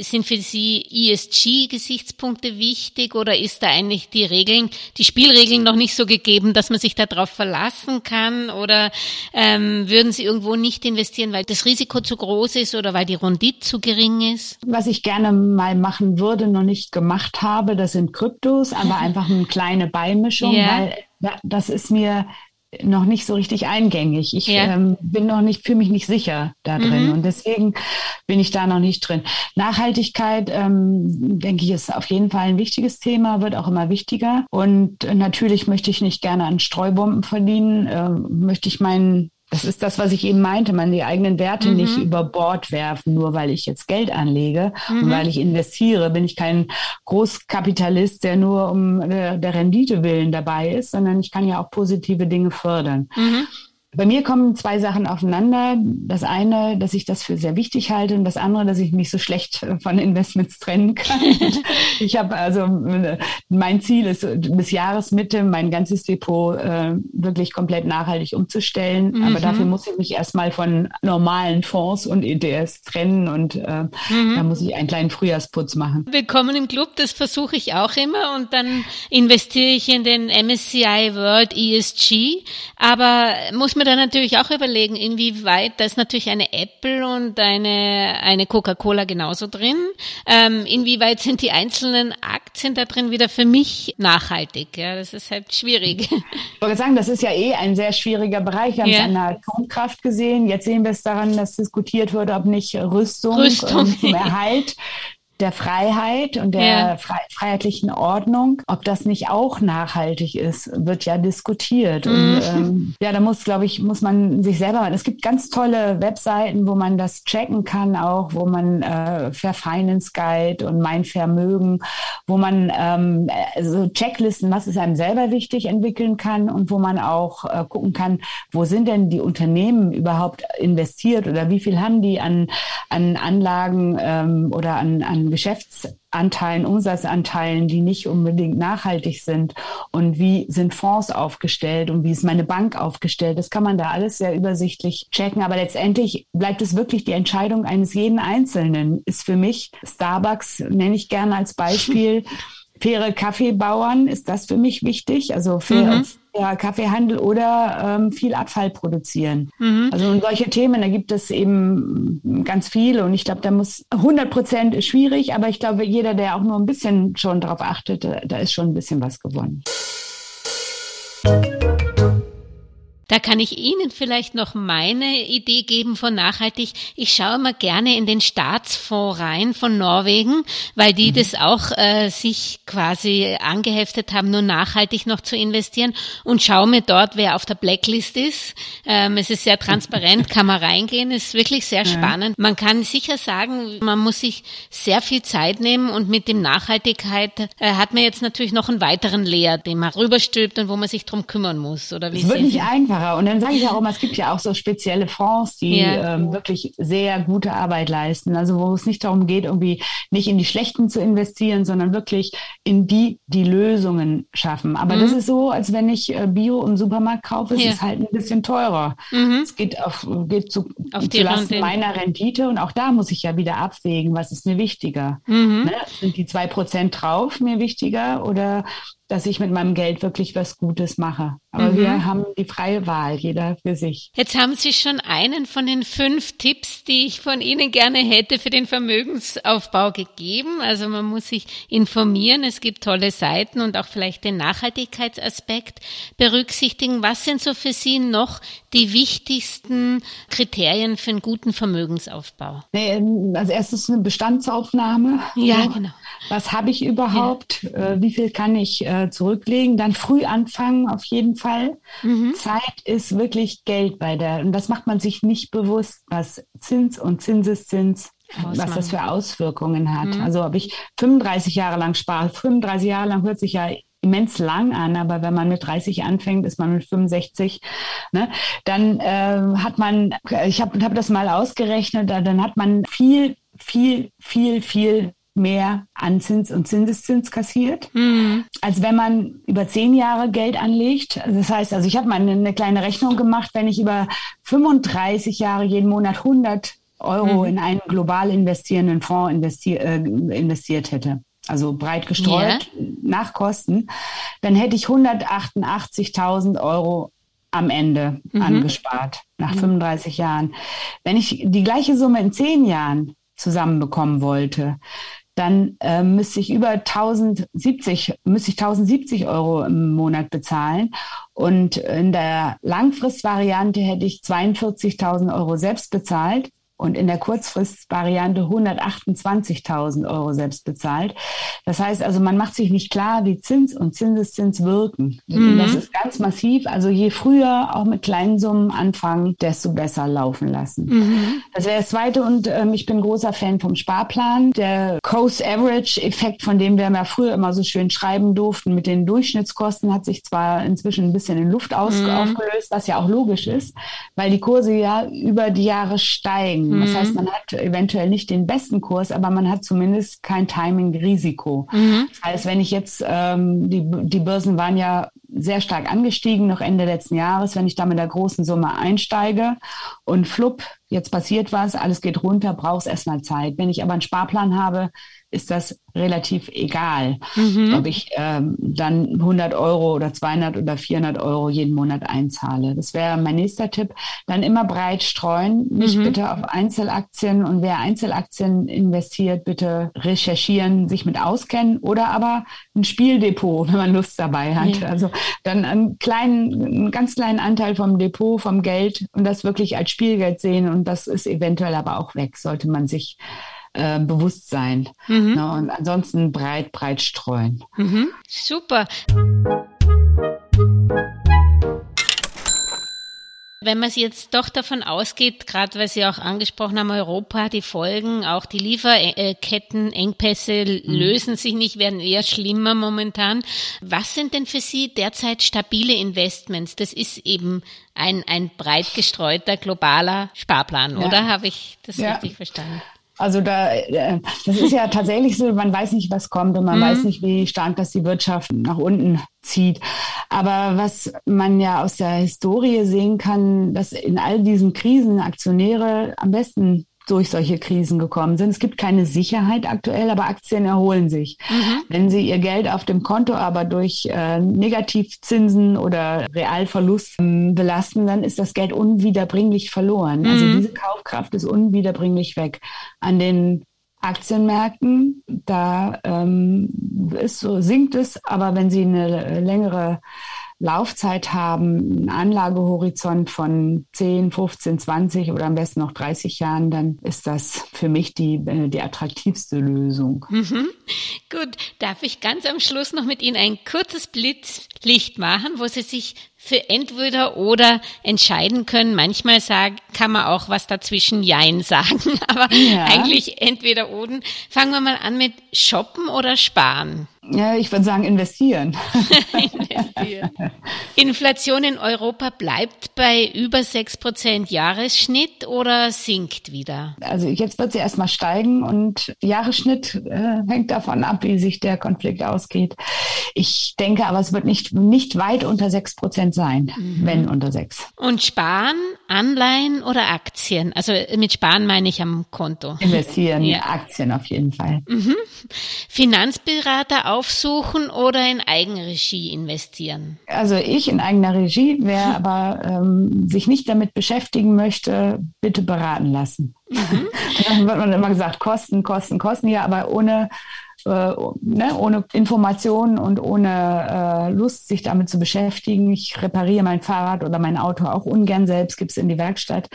sind für Sie ESG-Gesichtspunkte Punkte wichtig oder ist da eigentlich die Regeln, die Spielregeln noch nicht so gegeben, dass man sich darauf verlassen kann oder ähm, würden Sie irgendwo nicht investieren, weil das Risiko zu groß ist oder weil die Rendite zu gering ist? Was ich gerne mal machen würde, noch nicht gemacht habe, das sind Kryptos, aber einfach eine kleine Beimischung, ja. weil das ist mir noch nicht so richtig eingängig. Ich ja. ähm, bin noch nicht, fühle mich nicht sicher da drin mhm. und deswegen bin ich da noch nicht drin. Nachhaltigkeit, ähm, denke ich, ist auf jeden Fall ein wichtiges Thema, wird auch immer wichtiger und äh, natürlich möchte ich nicht gerne an Streubomben verdienen, äh, möchte ich meinen das ist das, was ich eben meinte, man die eigenen Werte mhm. nicht über Bord werfen, nur weil ich jetzt Geld anlege mhm. und weil ich investiere, bin ich kein Großkapitalist, der nur um der, der Rendite willen dabei ist, sondern ich kann ja auch positive Dinge fördern. Mhm. Bei mir kommen zwei Sachen aufeinander. Das eine, dass ich das für sehr wichtig halte und das andere, dass ich mich so schlecht von Investments trennen kann. ich habe also, äh, mein Ziel ist, bis Jahresmitte mein ganzes Depot äh, wirklich komplett nachhaltig umzustellen. Mhm. Aber dafür muss ich mich erstmal von normalen Fonds und ETS trennen und äh, mhm. da muss ich einen kleinen Frühjahrsputz machen. Willkommen im Club, das versuche ich auch immer und dann investiere ich in den MSCI World ESG. Aber muss man dann natürlich auch überlegen, inwieweit, da ist natürlich eine Apple und eine, eine Coca-Cola genauso drin. Ähm, inwieweit sind die einzelnen Aktien da drin wieder für mich nachhaltig? Ja, das ist halt schwierig. Ich wollte sagen, das ist ja eh ein sehr schwieriger Bereich. Wir haben ja. es an der Atomkraft gesehen. Jetzt sehen wir es daran, dass diskutiert wird, ob nicht Rüstung, Rüstung. Ähm, zum Erhalt der Freiheit und der ja. freiheitlichen Ordnung, ob das nicht auch nachhaltig ist, wird ja diskutiert. Mhm. Und ähm, ja, da muss, glaube ich, muss man sich selber. Es gibt ganz tolle Webseiten, wo man das checken kann, auch wo man äh, Fair Finance Guide und Mein Vermögen, wo man ähm, also Checklisten, was ist einem selber wichtig, entwickeln kann und wo man auch äh, gucken kann, wo sind denn die Unternehmen überhaupt investiert oder wie viel haben die an, an Anlagen ähm, oder an, an Geschäftsanteilen, Umsatzanteilen, die nicht unbedingt nachhaltig sind und wie sind Fonds aufgestellt und wie ist meine Bank aufgestellt. Das kann man da alles sehr übersichtlich checken. Aber letztendlich bleibt es wirklich die Entscheidung eines jeden Einzelnen. Ist für mich Starbucks, nenne ich gerne als Beispiel, faire Kaffeebauern ist das für mich wichtig. Also faire, mhm. fairer Kaffeehandel oder ähm, viel Abfall produzieren. Mhm. Also solche Themen, da gibt es eben ganz viele und ich glaube, da muss 100 Prozent ist schwierig, aber ich glaube, jeder, der auch nur ein bisschen schon darauf achtet, da ist schon ein bisschen was gewonnen. Da kann ich Ihnen vielleicht noch meine Idee geben von nachhaltig. Ich schaue immer gerne in den Staatsfonds rein von Norwegen, weil die mhm. das auch äh, sich quasi angeheftet haben, nur nachhaltig noch zu investieren und schaue mir dort, wer auf der Blacklist ist. Ähm, es ist sehr transparent, kann man reingehen, ist wirklich sehr spannend. Man kann sicher sagen, man muss sich sehr viel Zeit nehmen und mit dem Nachhaltigkeit äh, hat man jetzt natürlich noch einen weiteren Lehr, den man rüberstülpt und wo man sich drum kümmern muss. Oder wie es wird nicht einfacher. Und dann sage ich auch immer, es gibt ja auch so spezielle Fonds, die ja. ähm, wirklich sehr gute Arbeit leisten. Also wo es nicht darum geht, irgendwie nicht in die schlechten zu investieren, sondern wirklich in die, die Lösungen schaffen. Aber mhm. das ist so, als wenn ich äh, Bio im Supermarkt kaufe, es ja. ist halt ein bisschen teurer. Mhm. Es geht auf, geht zu, auf zu Lasten meiner Rendite und auch da muss ich ja wieder abwägen, was ist mir wichtiger. Mhm. Ne? Sind die zwei Prozent drauf mir wichtiger oder dass ich mit meinem Geld wirklich was Gutes mache. Aber mhm. wir haben die freie Wahl, jeder für sich. Jetzt haben Sie schon einen von den fünf Tipps, die ich von Ihnen gerne hätte für den Vermögensaufbau gegeben. Also man muss sich informieren, es gibt tolle Seiten und auch vielleicht den Nachhaltigkeitsaspekt berücksichtigen. Was sind so für Sie noch die wichtigsten Kriterien für einen guten Vermögensaufbau? Nee, als erstes eine Bestandsaufnahme. Ja, genau. Was habe ich überhaupt? Ja. Äh, wie viel kann ich äh, zurücklegen? Dann früh anfangen auf jeden Fall. Mhm. Zeit ist wirklich Geld bei der, und das macht man sich nicht bewusst, was Zins und Zinseszins was das für Auswirkungen hat. Mhm. Also ob ich 35 Jahre lang spare, 35 Jahre lang hört sich ja immens lang an, aber wenn man mit 30 anfängt, ist man mit 65, ne, dann äh, hat man, ich habe hab das mal ausgerechnet, dann hat man viel, viel, viel, viel mehr an Zins und Zinseszins kassiert, mhm. als wenn man über zehn Jahre Geld anlegt. Das heißt, also ich habe mal eine, kleine Rechnung gemacht, wenn ich über 35 Jahre jeden Monat 100 Euro mhm. in einen global investierenden Fonds investier, äh, investiert hätte, also breit gestreut yeah. nach Kosten, dann hätte ich 188.000 Euro am Ende mhm. angespart, nach 35 mhm. Jahren. Wenn ich die gleiche Summe in zehn Jahren zusammenbekommen wollte, dann äh, müsste ich über 1070, müsste ich 1070 Euro im Monat bezahlen. Und in der Langfristvariante hätte ich 42.000 Euro selbst bezahlt und in der Kurzfristvariante 128.000 Euro selbst bezahlt. Das heißt also, man macht sich nicht klar, wie Zins und Zinseszins wirken. Mhm. Das ist ganz massiv. Also je früher auch mit kleinen Summen anfangen, desto besser laufen lassen. Mhm. Das wäre das Zweite und ähm, ich bin großer Fan vom Sparplan. Der Coast Average Effekt, von dem wir ja früher immer so schön schreiben durften, mit den Durchschnittskosten hat sich zwar inzwischen ein bisschen in Luft mhm. aufgelöst, was ja auch logisch ist, weil die Kurse ja über die Jahre steigen. Mhm. Das heißt, man hat eventuell nicht den besten Kurs, aber man hat zumindest kein Timing-Risiko. Mhm. Das heißt, wenn ich jetzt, ähm, die, die Börsen waren ja sehr stark angestiegen, noch Ende letzten Jahres, wenn ich da mit der großen Summe einsteige und flupp, jetzt passiert was, alles geht runter, brauchst erstmal Zeit. Wenn ich aber einen Sparplan habe, ist das relativ egal, mhm. ob ich ähm, dann 100 Euro oder 200 oder 400 Euro jeden Monat einzahle. Das wäre mein nächster Tipp. Dann immer breit streuen, nicht mhm. bitte auf Einzelaktien und wer Einzelaktien investiert, bitte recherchieren, sich mit auskennen oder aber ein Spieldepot, wenn man Lust dabei hat. Ja. Also dann einen kleinen, einen ganz kleinen Anteil vom Depot, vom Geld und das wirklich als Spielgeld sehen und das ist eventuell aber auch weg, sollte man sich äh, Bewusstsein. Mhm. Ne, und ansonsten breit, breit streuen. Mhm. Super. Wenn man jetzt doch davon ausgeht, gerade weil Sie auch angesprochen haben, Europa, die Folgen, auch die Lieferkettenengpässe mhm. lösen sich nicht, werden eher schlimmer momentan. Was sind denn für Sie derzeit stabile Investments? Das ist eben ein, ein breit gestreuter globaler Sparplan, ja. oder? Habe ich das ja. richtig verstanden? Also da, äh, das ist ja tatsächlich so, man weiß nicht, was kommt und man mhm. weiß nicht, wie stark das die Wirtschaft nach unten zieht. Aber was man ja aus der Historie sehen kann, dass in all diesen Krisen Aktionäre am besten durch solche Krisen gekommen sind. Es gibt keine Sicherheit aktuell, aber Aktien erholen sich. Mhm. Wenn Sie Ihr Geld auf dem Konto aber durch äh, Negativzinsen oder Realverlust ähm, belasten, dann ist das Geld unwiederbringlich verloren. Also mhm. Also diese Kaufkraft ist unwiederbringlich weg. An den Aktienmärkten, da ähm, ist so, sinkt es, aber wenn Sie eine längere Laufzeit haben, einen Anlagehorizont von 10, 15, 20 oder am besten noch 30 Jahren, dann ist das für mich die, äh, die attraktivste Lösung. Mhm. Gut, darf ich ganz am Schluss noch mit Ihnen ein kurzes Blitzlicht machen, wo Sie sich für entweder oder entscheiden können. Manchmal sagen, kann man auch was dazwischen Jein sagen, aber ja. eigentlich entweder oder. Fangen wir mal an mit Shoppen oder Sparen. Ja, ich würde sagen investieren. investieren. Inflation in Europa bleibt bei über sechs Prozent Jahresschnitt oder sinkt wieder? Also jetzt wird sie erstmal steigen und Jahresschnitt äh, hängt davon ab, wie sich der Konflikt ausgeht. Ich denke aber, es wird nicht, nicht weit unter sechs Prozent sein, mhm. wenn unter sechs. Und Sparen, Anleihen oder Aktien? Also mit Sparen meine ich am Konto. Investieren, ja. Aktien auf jeden Fall. Mhm. Finanzberater aufsuchen oder in Eigenregie investieren? Also ich in eigener Regie, wer aber ähm, sich nicht damit beschäftigen möchte, bitte beraten lassen. Mhm. Dann wird man immer gesagt, Kosten, Kosten, Kosten, ja, aber ohne äh, ne, ohne Informationen und ohne äh, Lust, sich damit zu beschäftigen. Ich repariere mein Fahrrad oder mein Auto auch ungern selbst, gibt's in die Werkstatt.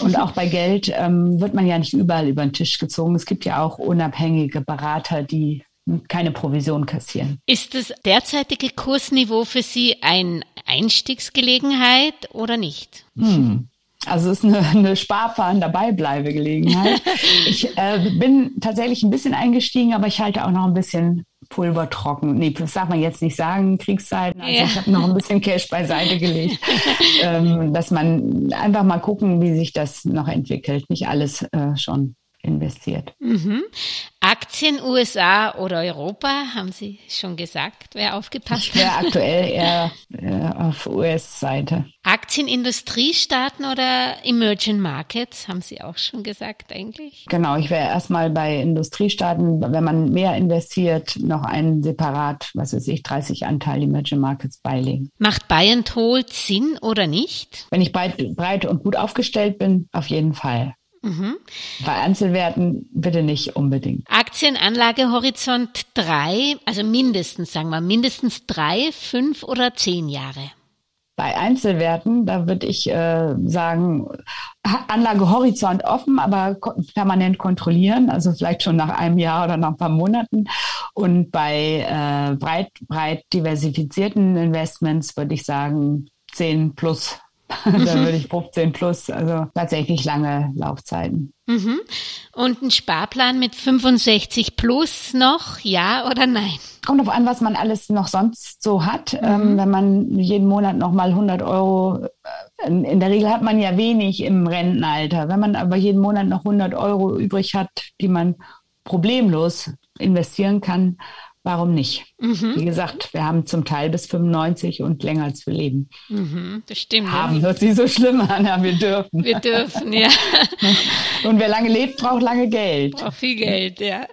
Und auch bei Geld ähm, wird man ja nicht überall über den Tisch gezogen. Es gibt ja auch unabhängige Berater, die keine Provision kassieren. Ist das derzeitige Kursniveau für Sie eine Einstiegsgelegenheit oder nicht? Hm. Also es ist eine, eine Sparfahren dabeibleibegelegenheit. ich äh, bin tatsächlich ein bisschen eingestiegen, aber ich halte auch noch ein bisschen Pulver trocken. Nee, das darf man jetzt nicht sagen, Kriegszeiten. Also ja. ich habe noch ein bisschen Cash beiseite gelegt, ähm, dass man einfach mal gucken, wie sich das noch entwickelt. Nicht alles äh, schon investiert. Mhm. Aktien USA oder Europa, haben Sie schon gesagt, wer aufgepasst ich wäre aktuell eher äh, auf US-Seite. Aktien Industriestaaten oder Emerging Markets, haben Sie auch schon gesagt eigentlich? Genau, ich wäre erstmal bei Industriestaaten, wenn man mehr investiert, noch einen separat, was weiß ich, 30 Anteil Emerging Markets beilegen. Macht Buy and Hold Sinn oder nicht? Wenn ich breit, breit und gut aufgestellt bin, auf jeden Fall. Mhm. Bei Einzelwerten bitte nicht unbedingt. Aktienanlage Horizont drei, also mindestens, sagen wir, mindestens drei, fünf oder zehn Jahre. Bei Einzelwerten, da würde ich äh, sagen, Anlage Horizont offen, aber permanent kontrollieren, also vielleicht schon nach einem Jahr oder nach ein paar Monaten. Und bei äh, breit, breit diversifizierten Investments würde ich sagen, zehn plus da würde ich 15 plus, also tatsächlich lange Laufzeiten. Mhm. Und ein Sparplan mit 65 plus noch, ja oder nein? Kommt auf an, was man alles noch sonst so hat. Mhm. Ähm, wenn man jeden Monat noch mal 100 Euro, äh, in, in, der Regel hat man ja wenig im Rentenalter. Wenn man aber jeden Monat noch 100 Euro übrig hat, die man problemlos investieren kann, warum nicht? Mhm. Wie gesagt, wir haben zum Teil bis 95 und länger zu leben. Mhm, das stimmt. Haben ja. hört sich so schlimm an, ja, wir dürfen. Wir dürfen, ja. und wer lange lebt, braucht lange Geld. Braucht viel Geld, ja.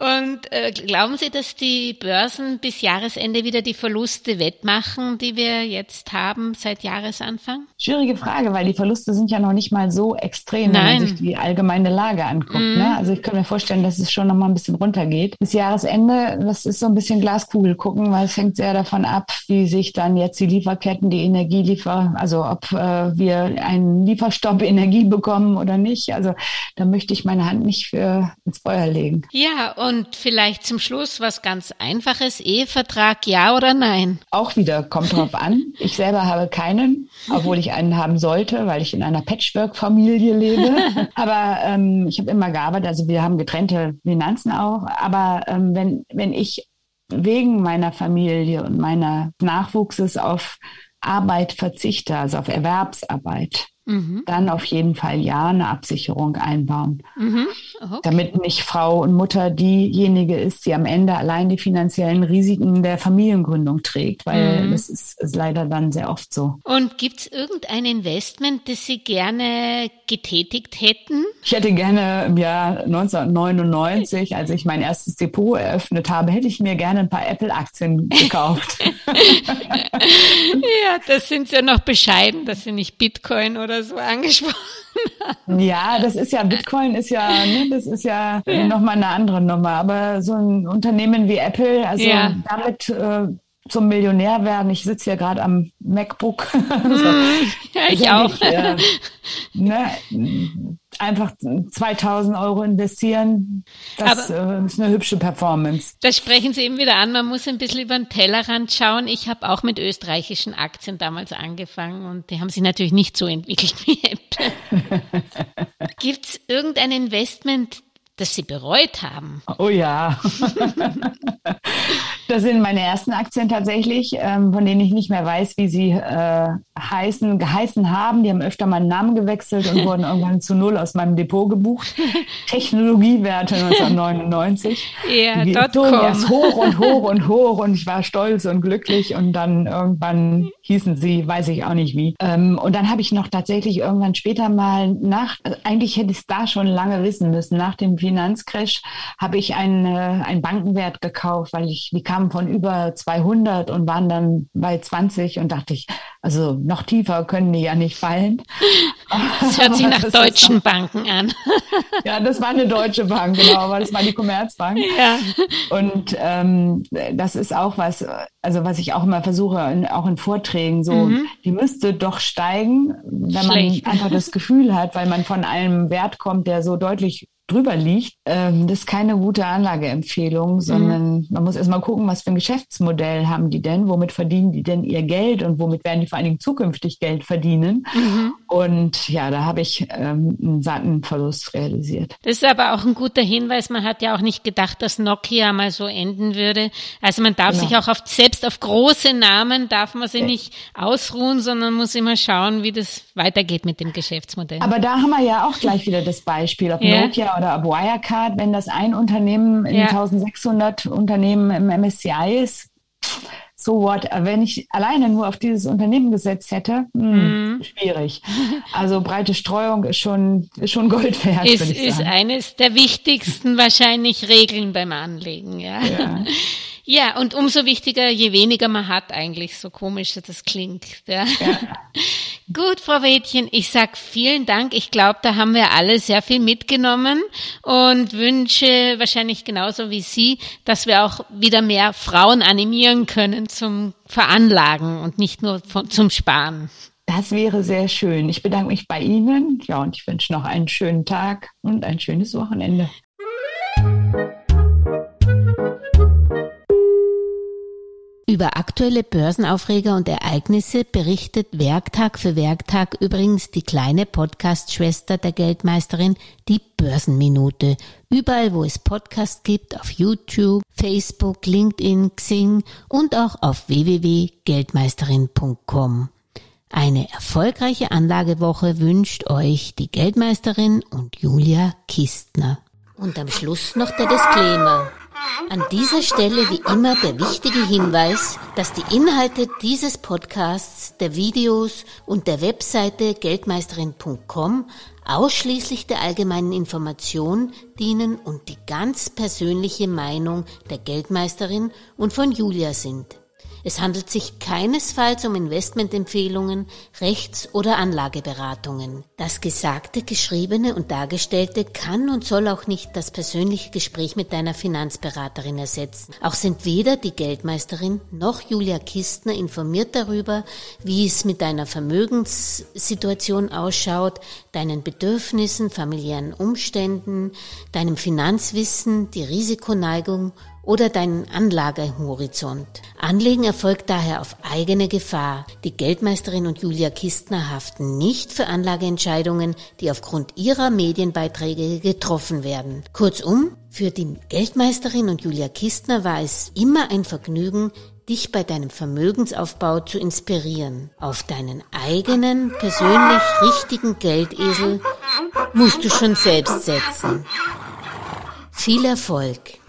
Und äh, glauben Sie, dass die Börsen bis Jahresende wieder die Verluste wettmachen, die wir jetzt haben seit Jahresanfang? Schwierige Frage, weil die Verluste sind ja noch nicht mal so extrem, Nein. wenn man sich die allgemeine Lage anguckt. Mhm. Ne? Also ich kann mir vorstellen, dass es schon noch mal ein bisschen runtergeht. Bis Jahresende, das ist so ein bisschen Glaskugel gucken, weil es hängt sehr davon ab, wie sich dann jetzt die Lieferketten, die Energieliefer, also ob äh, wir einen Lieferstopp Energie bekommen oder nicht. Also da möchte ich meine Hand nicht für ins Feuer legen. Ja, und vielleicht zum Schluss was ganz Einfaches. Ehevertrag, ja oder nein? Auch wieder, kommt drauf an. Ich selber habe keinen, obwohl ich einen haben sollte, weil ich in einer Patchwork-Familie lebe. Aber ähm, ich habe immer gearbeitet, also wir haben getrennte Finanzen auch. Aber ähm, wenn, wenn ich wegen meiner Familie und meiner Nachwuchses auf Arbeit verzichte, also auf Erwerbsarbeit, mhm. dann auf jeden Fall ja eine Absicherung einbauen. Mhm. Okay. Damit nicht Frau und Mutter diejenige ist, die am Ende allein die finanziellen Risiken der Familiengründung trägt, weil mhm. das ist, ist, leider dann sehr oft so. Und gibt es irgendein Investment, das Sie gerne getätigt hätten? Ich hätte gerne im Jahr 1999, als ich mein erstes Depot eröffnet habe, hätte ich mir gerne ein paar Apple-Aktien gekauft. ja, das sind ja noch bescheiden, das sind nicht Bitcoin oder so angesprochen Ja, das ist ja, Bitcoin ist ja, ne, das ist ja, ja. nochmal eine andere Nummer. Aber so ein Unternehmen wie Apple, also ja. damit äh, zum Millionär werden. Ich sitze ja gerade am MacBook. so. ja, ich auch. Ich, äh, ne, einfach 2000 Euro investieren, das Aber, äh, ist eine hübsche Performance. Das sprechen Sie eben wieder an. Man muss ein bisschen über den Tellerrand schauen. Ich habe auch mit österreichischen Aktien damals angefangen und die haben sich natürlich nicht so entwickelt wie Apple. Gibt es irgendein Investment, das Sie bereut haben? Oh ja. das sind meine ersten Aktien tatsächlich, ähm, von denen ich nicht mehr weiß, wie sie äh, heißen, geheißen haben. Die haben öfter meinen Namen gewechselt und wurden irgendwann zu null aus meinem Depot gebucht. Technologiewerte 1999. Ja, die zogen erst hoch und hoch und hoch und ich war stolz und glücklich und dann irgendwann hießen sie, weiß ich auch nicht wie. Ähm, und dann habe ich noch tatsächlich irgendwann später mal nach, also eigentlich hätte ich es da schon lange wissen müssen, nach dem Finanzcrash habe ich einen, äh, einen Bankenwert gekauft, weil ich, die kamen von über 200 und waren dann bei 20 und dachte ich, also noch tiefer können die ja nicht fallen. Das hört sich nach deutschen noch, Banken an. Ja, das war eine deutsche Bank, genau, aber das war die Commerzbank. Ja. Und ähm, das ist auch was, also was ich auch immer versuche, in, auch in Vorträgen, so, mhm. die müsste doch steigen, wenn Schlecht. man einfach das Gefühl hat, weil man von einem Wert kommt, der so deutlich drüber liegt, ähm, das ist keine gute Anlageempfehlung, sondern mhm. man muss erstmal gucken, was für ein Geschäftsmodell haben die denn, womit verdienen die denn ihr Geld und womit werden die vor allen Dingen zukünftig Geld verdienen. Mhm. Und ja, da habe ich ähm, einen satten Verlust realisiert. Das ist aber auch ein guter Hinweis. Man hat ja auch nicht gedacht, dass Nokia mal so enden würde. Also man darf genau. sich auch auf, selbst auf große Namen darf man sich ja. nicht ausruhen, sondern muss immer schauen, wie das weitergeht mit dem Geschäftsmodell. Aber da haben wir ja auch gleich wieder das Beispiel, ob ja. Nokia oder Wirecard, wenn das ein Unternehmen in ja. 1600 Unternehmen im MSCI ist, so what, wenn ich alleine nur auf dieses Unternehmen gesetzt hätte, mh, hm, mm. schwierig. Also breite Streuung ist schon, ist schon Gold wert. Ist, ist eines der wichtigsten wahrscheinlich Regeln beim Anlegen, ja. ja. Ja, und umso wichtiger, je weniger man hat eigentlich, so komisch das klingt. Ja. ja. Gut, Frau Wädchen, ich sag vielen Dank. Ich glaube, da haben wir alle sehr viel mitgenommen und wünsche wahrscheinlich genauso wie Sie, dass wir auch wieder mehr Frauen animieren können zum Veranlagen und nicht nur von, zum Sparen. Das wäre sehr schön. Ich bedanke mich bei Ihnen. Ja, und ich wünsche noch einen schönen Tag und ein schönes Wochenende. Über aktuelle Börsenaufreger und Ereignisse berichtet Werktag für Werktag übrigens die kleine Podcast-Schwester der Geldmeisterin, die Börsenminute. Überall, wo es Podcasts gibt, auf YouTube, Facebook, LinkedIn, Xing und auch auf www.geldmeisterin.com. Eine erfolgreiche Anlagewoche wünscht euch die Geldmeisterin und Julia Kistner. Und am Schluss noch der Disclaimer. An dieser Stelle wie immer der wichtige Hinweis, dass die Inhalte dieses Podcasts, der Videos und der Webseite geldmeisterin.com ausschließlich der allgemeinen Information dienen und die ganz persönliche Meinung der Geldmeisterin und von Julia sind. Es handelt sich keinesfalls um Investmentempfehlungen, Rechts- oder Anlageberatungen. Das Gesagte, Geschriebene und Dargestellte kann und soll auch nicht das persönliche Gespräch mit deiner Finanzberaterin ersetzen. Auch sind weder die Geldmeisterin noch Julia Kistner informiert darüber, wie es mit deiner Vermögenssituation ausschaut, deinen Bedürfnissen, familiären Umständen, deinem Finanzwissen, die Risikoneigung oder deinen Anlagehorizont. Anlegen erfolgt daher auf eigene Gefahr. Die Geldmeisterin und Julia Kistner haften nicht für Anlageentscheidungen, die aufgrund ihrer Medienbeiträge getroffen werden. Kurzum, für die Geldmeisterin und Julia Kistner war es immer ein Vergnügen, dich bei deinem Vermögensaufbau zu inspirieren. Auf deinen eigenen, persönlich richtigen Geldesel musst du schon selbst setzen. Viel Erfolg!